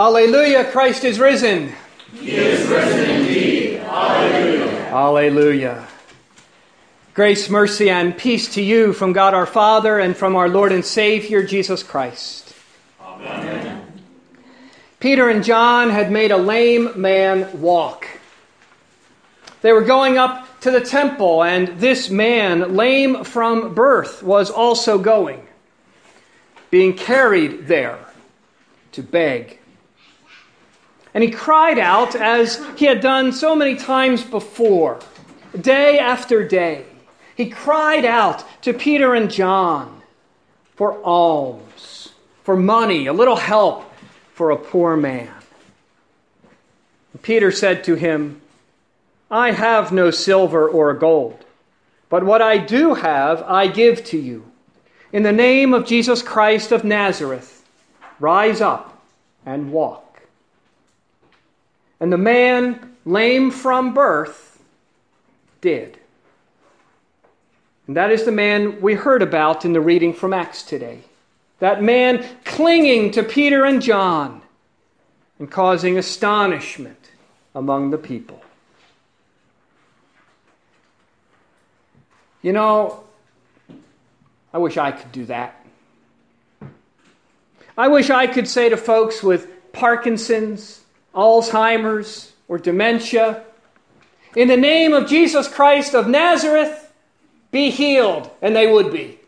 Alleluia, Christ is risen. He is risen indeed. Alleluia. Alleluia. Grace, mercy, and peace to you from God our Father and from our Lord and Savior, Jesus Christ. Amen. Peter and John had made a lame man walk. They were going up to the temple, and this man, lame from birth, was also going, being carried there to beg. And he cried out as he had done so many times before, day after day. He cried out to Peter and John for alms, for money, a little help for a poor man. And Peter said to him, I have no silver or gold, but what I do have I give to you. In the name of Jesus Christ of Nazareth, rise up and walk. And the man, lame from birth, did. And that is the man we heard about in the reading from Acts today. That man clinging to Peter and John and causing astonishment among the people. You know, I wish I could do that. I wish I could say to folks with Parkinson's Alzheimer's, or dementia. In the name of Jesus Christ of Nazareth, be healed, and they would be.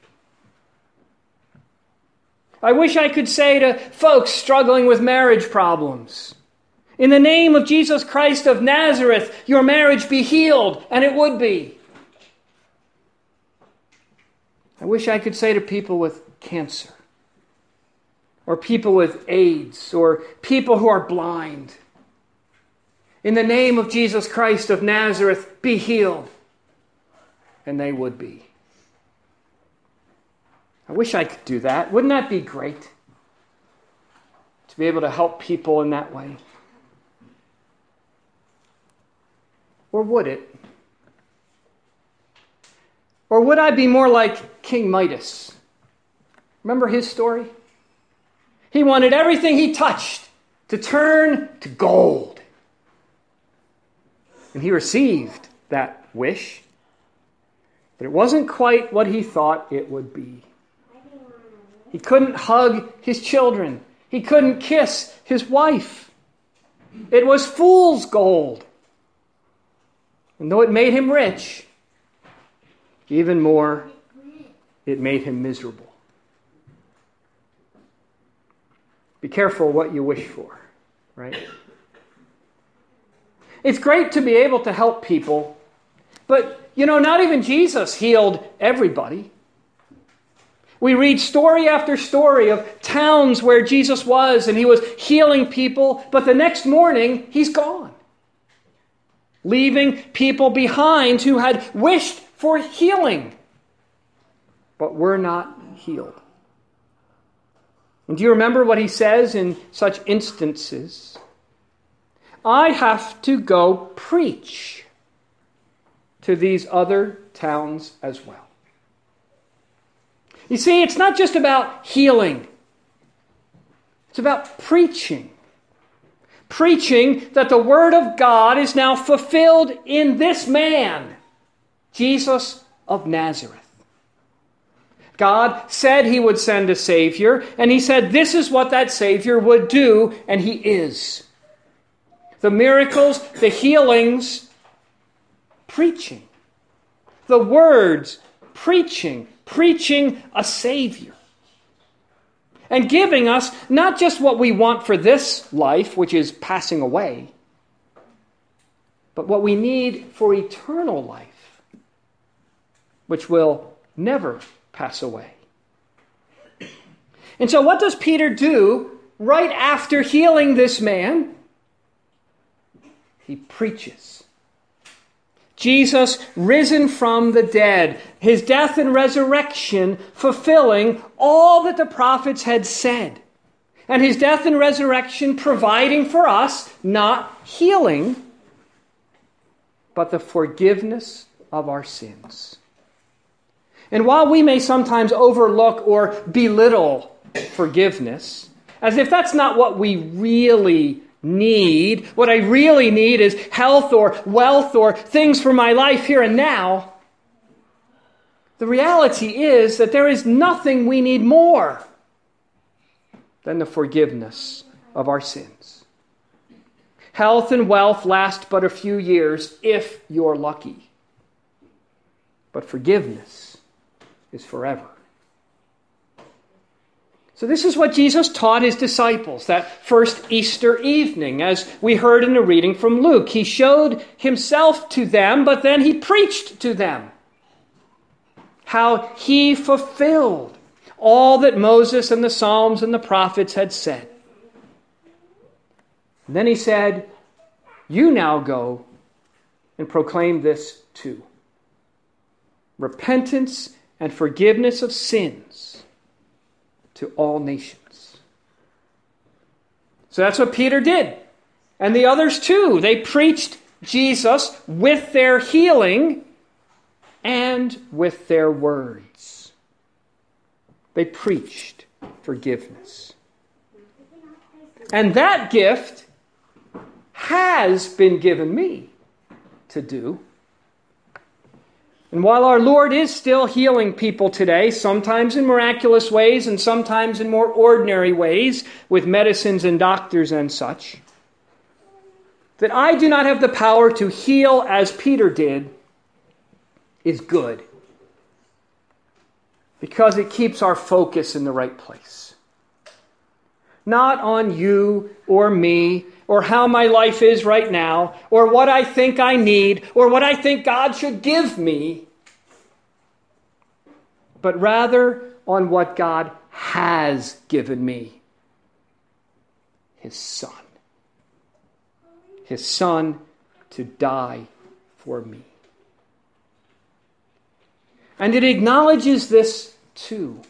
I wish I could say to folks struggling with marriage problems, in the name of Jesus Christ of Nazareth, your marriage be healed, and it would be. I wish I could say to people with cancer, or people with AIDS, or people who are blind. In the name of Jesus Christ of Nazareth, be healed. And they would be. I wish I could do that. Wouldn't that be great? To be able to help people in that way. Or would it? Or would I be more like King Midas? Remember his story? He wanted everything he touched to turn to gold. And he received that wish. But it wasn't quite what he thought it would be. He couldn't hug his children, he couldn't kiss his wife. It was fool's gold. And though it made him rich, even more, it made him miserable. Be careful what you wish for, right? It's great to be able to help people, but you know, not even Jesus healed everybody. We read story after story of towns where Jesus was and he was healing people, but the next morning he's gone, leaving people behind who had wished for healing, but were not healed. And do you remember what he says in such instances? I have to go preach to these other towns as well. You see, it's not just about healing, it's about preaching. Preaching that the Word of God is now fulfilled in this man, Jesus of Nazareth. God said he would send a Savior, and he said this is what that Savior would do, and he is the miracles, the healings, preaching. The words, preaching, preaching a Savior. And giving us not just what we want for this life, which is passing away, but what we need for eternal life, which will never pass away. And so, what does Peter do right after healing this man? he preaches. Jesus risen from the dead, his death and resurrection fulfilling all that the prophets had said. And his death and resurrection providing for us not healing, but the forgiveness of our sins. And while we may sometimes overlook or belittle forgiveness, As if that's not what we really need. What I really need is health or wealth or things for my life here and now. The reality is that there is nothing we need more than the forgiveness of our sins. Health and wealth last but a few years if you're lucky. But forgiveness is forever. So, this is what Jesus taught his disciples that first Easter evening, as we heard in the reading from Luke. He showed himself to them, but then he preached to them how he fulfilled all that Moses and the Psalms and the prophets had said. And then he said, You now go and proclaim this too repentance and forgiveness of sins to all nations. So that's what Peter did. And the others too. They preached Jesus with their healing and with their words. They preached forgiveness. And that gift has been given me to do. And while our Lord is still healing people today, sometimes in miraculous ways and sometimes in more ordinary ways with medicines and doctors and such, that I do not have the power to heal as Peter did is good because it keeps our focus in the right place. Not on you or me or how my life is right now, or what I think I need, or what I think God should give me, but rather on what God has given me His Son. His Son to die for me. And it acknowledges this too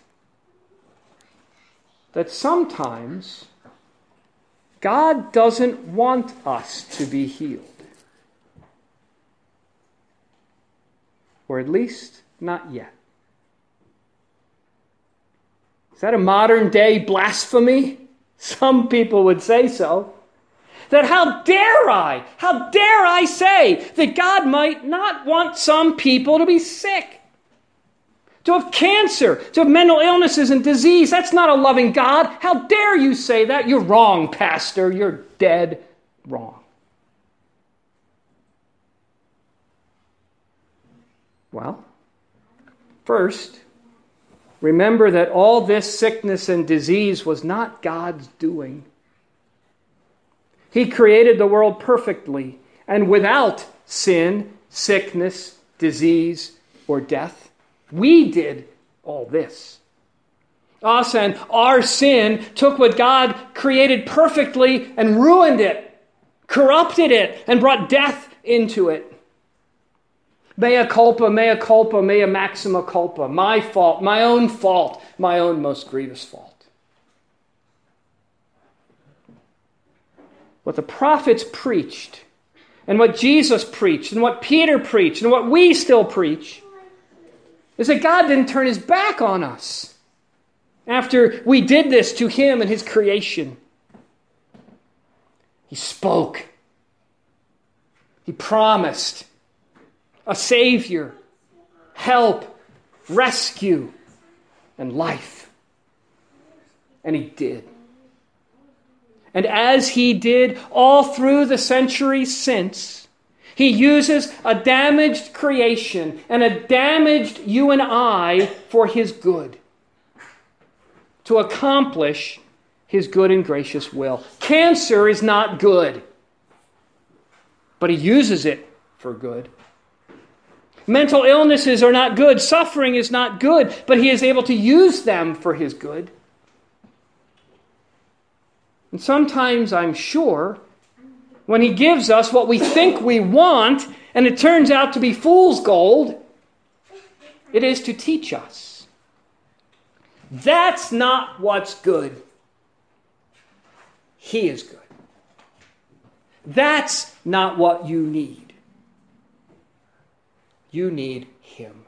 that sometimes God doesn't want us to be healed. Or at least not yet. Is that a modern day blasphemy? Some people would say so. That how dare I, how dare I say that God might not want some people to be sick? To have cancer, to have mental illnesses and disease. That's not a loving God. How dare you say that? You're wrong, Pastor. You're dead wrong. Well, first, remember that all this sickness and disease was not God's doing. He created the world perfectly and without sin, sickness, disease, or death. We did all this. Us and our sin took what God created perfectly and ruined it, corrupted it, and brought death into it. Mea culpa, mea culpa, mea maxima culpa. My fault, my own fault, my own most grievous fault. What the prophets preached, and what Jesus preached, and what Peter preached, and what we still preach is that God didn't turn his back on us after we did this to him and his creation. He spoke, he promised a Savior, help, rescue, and life. And he did. And as he did all through the centuries since, he uses a damaged creation and a damaged you and I for his good to accomplish his good and gracious will. Cancer is not good, but he uses it for good. Mental illnesses are not good. Suffering is not good, but he is able to use them for his good. And sometimes I'm sure when He gives us what we think we want and it turns out to be fool's gold, it is to teach us. That's not what's good. He is good. That's not what you need. You need Him.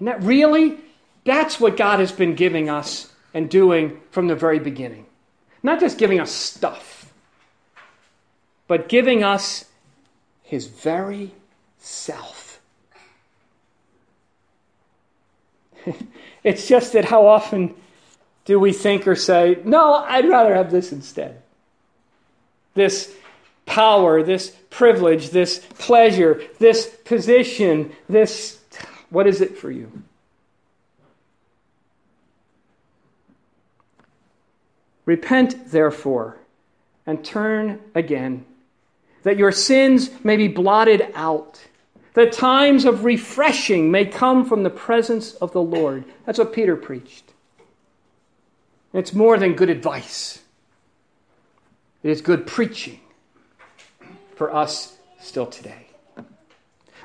And that really That's what God has been giving us and doing from the very beginning. Not just giving us stuff, but giving us his very self. it's just that how often do we think or say, no, I'd rather have this instead? This power, this privilege, this pleasure, this position, this. What is it for you? Repent, therefore, and turn again, that your sins may be blotted out, that times of refreshing may come from the presence of the Lord. That's what Peter preached. It's more than good advice, it is good preaching for us still today.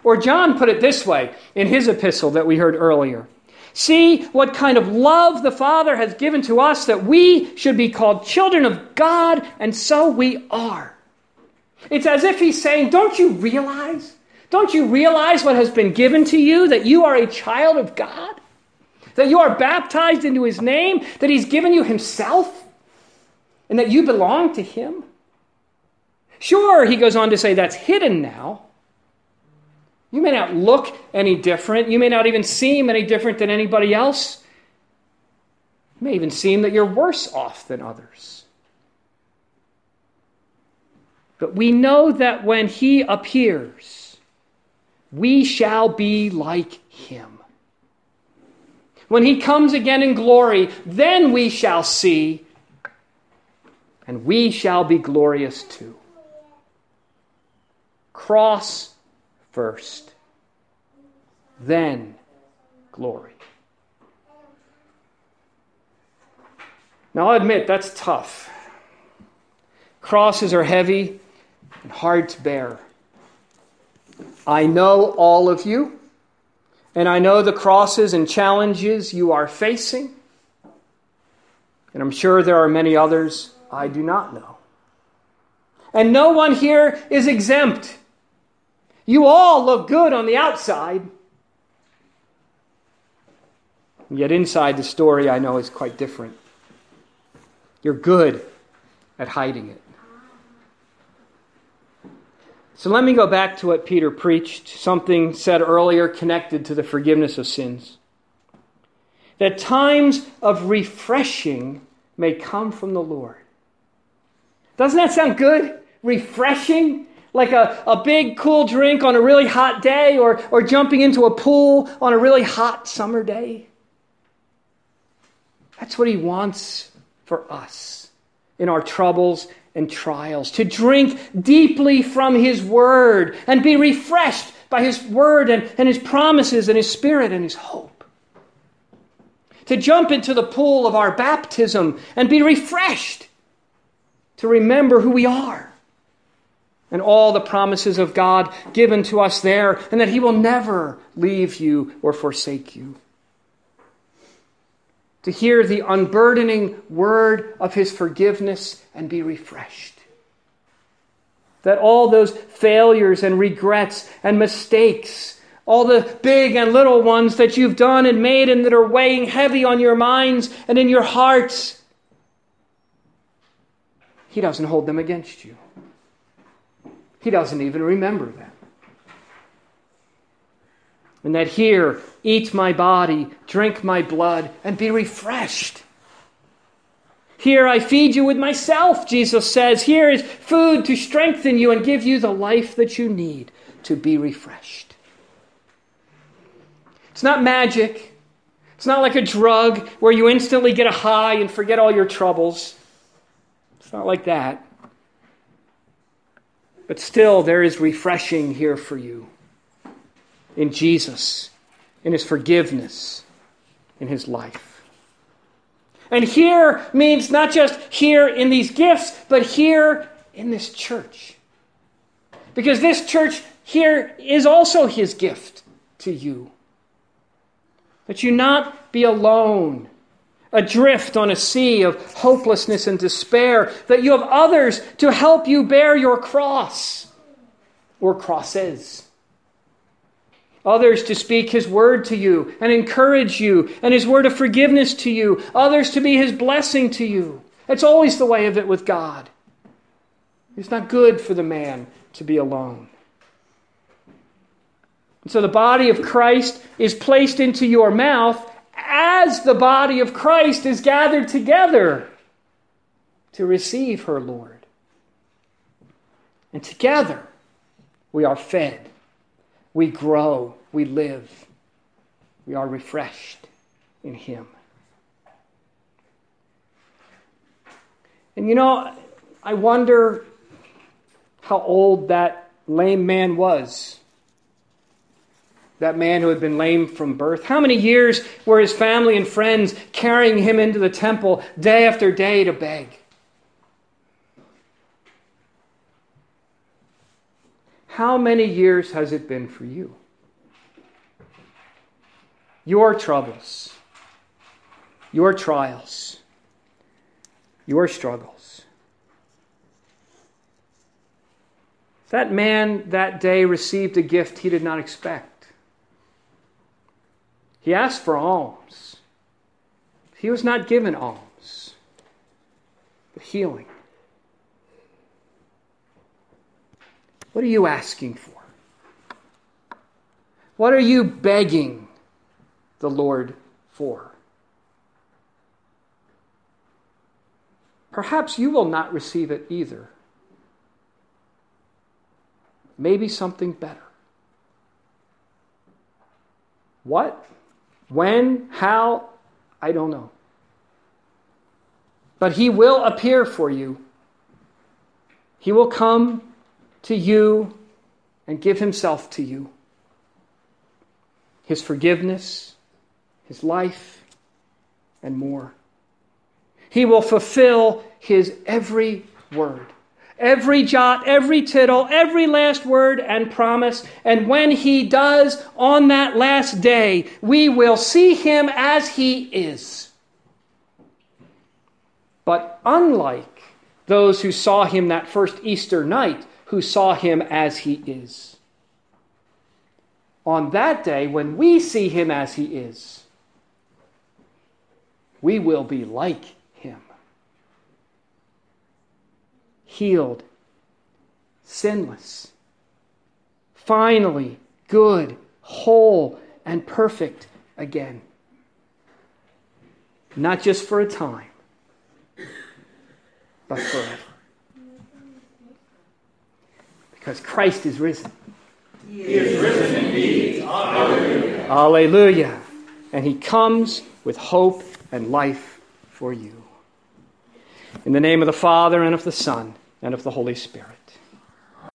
Or John put it this way in his epistle that we heard earlier. See what kind of love the Father has given to us that we should be called children of God, and so we are. It's as if he's saying, Don't you realize? Don't you realize what has been given to you, that you are a child of God? That you are baptized into his name, that he's given you himself, and that you belong to him? Sure, he goes on to say that's hidden now. You may not look any different. You may not even seem any different than anybody else. It may even seem that you're worse off than others. But we know that when he appears, we shall be like him. When he comes again in glory, then we shall see, and we shall be glorious too cross first, then glory. Now, I'll admit that's tough. Crosses are heavy and hard to bear. I know all of you, and I know the crosses and challenges you are facing, and I'm sure there are many others I do not know. And no one here is exempt. You all look good on the outside. Yet inside the story, I know, is quite different. You're good at hiding it. So let me go back to what Peter preached, something said earlier connected to the forgiveness of sins. That times of refreshing may come from the Lord. Doesn't that sound good? Refreshing? Like a, a big cool drink on a really hot day or, or jumping into a pool on a really hot summer day. That's what he wants for us in our troubles and trials to drink deeply from his word and be refreshed by his word and, and his promises and his spirit and his hope. To jump into the pool of our baptism and be refreshed to remember who we are and all the promises of God given to us there, and that He will never leave you or forsake you. To hear the unburdening word of His forgiveness and be refreshed. That all those failures and regrets and mistakes, all the big and little ones that you've done and made and that are weighing heavy on your minds and in your hearts, He doesn't hold them against you. He doesn't even remember them. And that here, eat my body, drink my blood, and be refreshed. Here I feed you with myself, Jesus says. Here is food to strengthen you and give you the life that you need to be refreshed. It's not magic. It's not like a drug where you instantly get a high and forget all your troubles. It's not like that. But still, there is refreshing here for you in Jesus, in his forgiveness, in his life. And here means not just here in these gifts, but here in this church. Because this church here is also his gift to you. That you not be alone adrift on a sea of hopelessness and despair, that you have others to help you bear your cross or crosses. others to speak his word to you and encourage you, and his word of forgiveness to you, others to be his blessing to you. That's always the way of it with God. It's not good for the man to be alone. And so the body of Christ is placed into your mouth as the body of Christ is gathered together to receive her Lord. And together we are fed, we grow, we live, we are refreshed in Him. And you know, I wonder how old that lame man was. That man who had been lame from birth. How many years were his family and friends carrying him into the temple day after day to beg? How many years has it been for you? Your troubles, your trials, your struggles. That man that day received a gift he did not expect. He asked for alms. He was not given alms, but healing. What are you asking for? What are you begging the Lord for? Perhaps you will not receive it either. Maybe something better. What? When? How? I don't know. But He will appear for you. He will come to you and give himself to you. His forgiveness, his life, and more. He will fulfill his every word, every jot, every tittle, every last word and promise. And when he does on that last day, we will see him as he is. But unlike those who saw him that first Easter night, who saw him as he is. On that day, when we see him as he is, we will be like him. Healed, sinless, finally good, whole, and perfect again. Not just for a time, but forever. because Christ is risen. He is risen indeed. Hallelujah. Hallelujah. And he comes with hope and life for you. In the name of the Father, and of the Son, and of the Holy Spirit.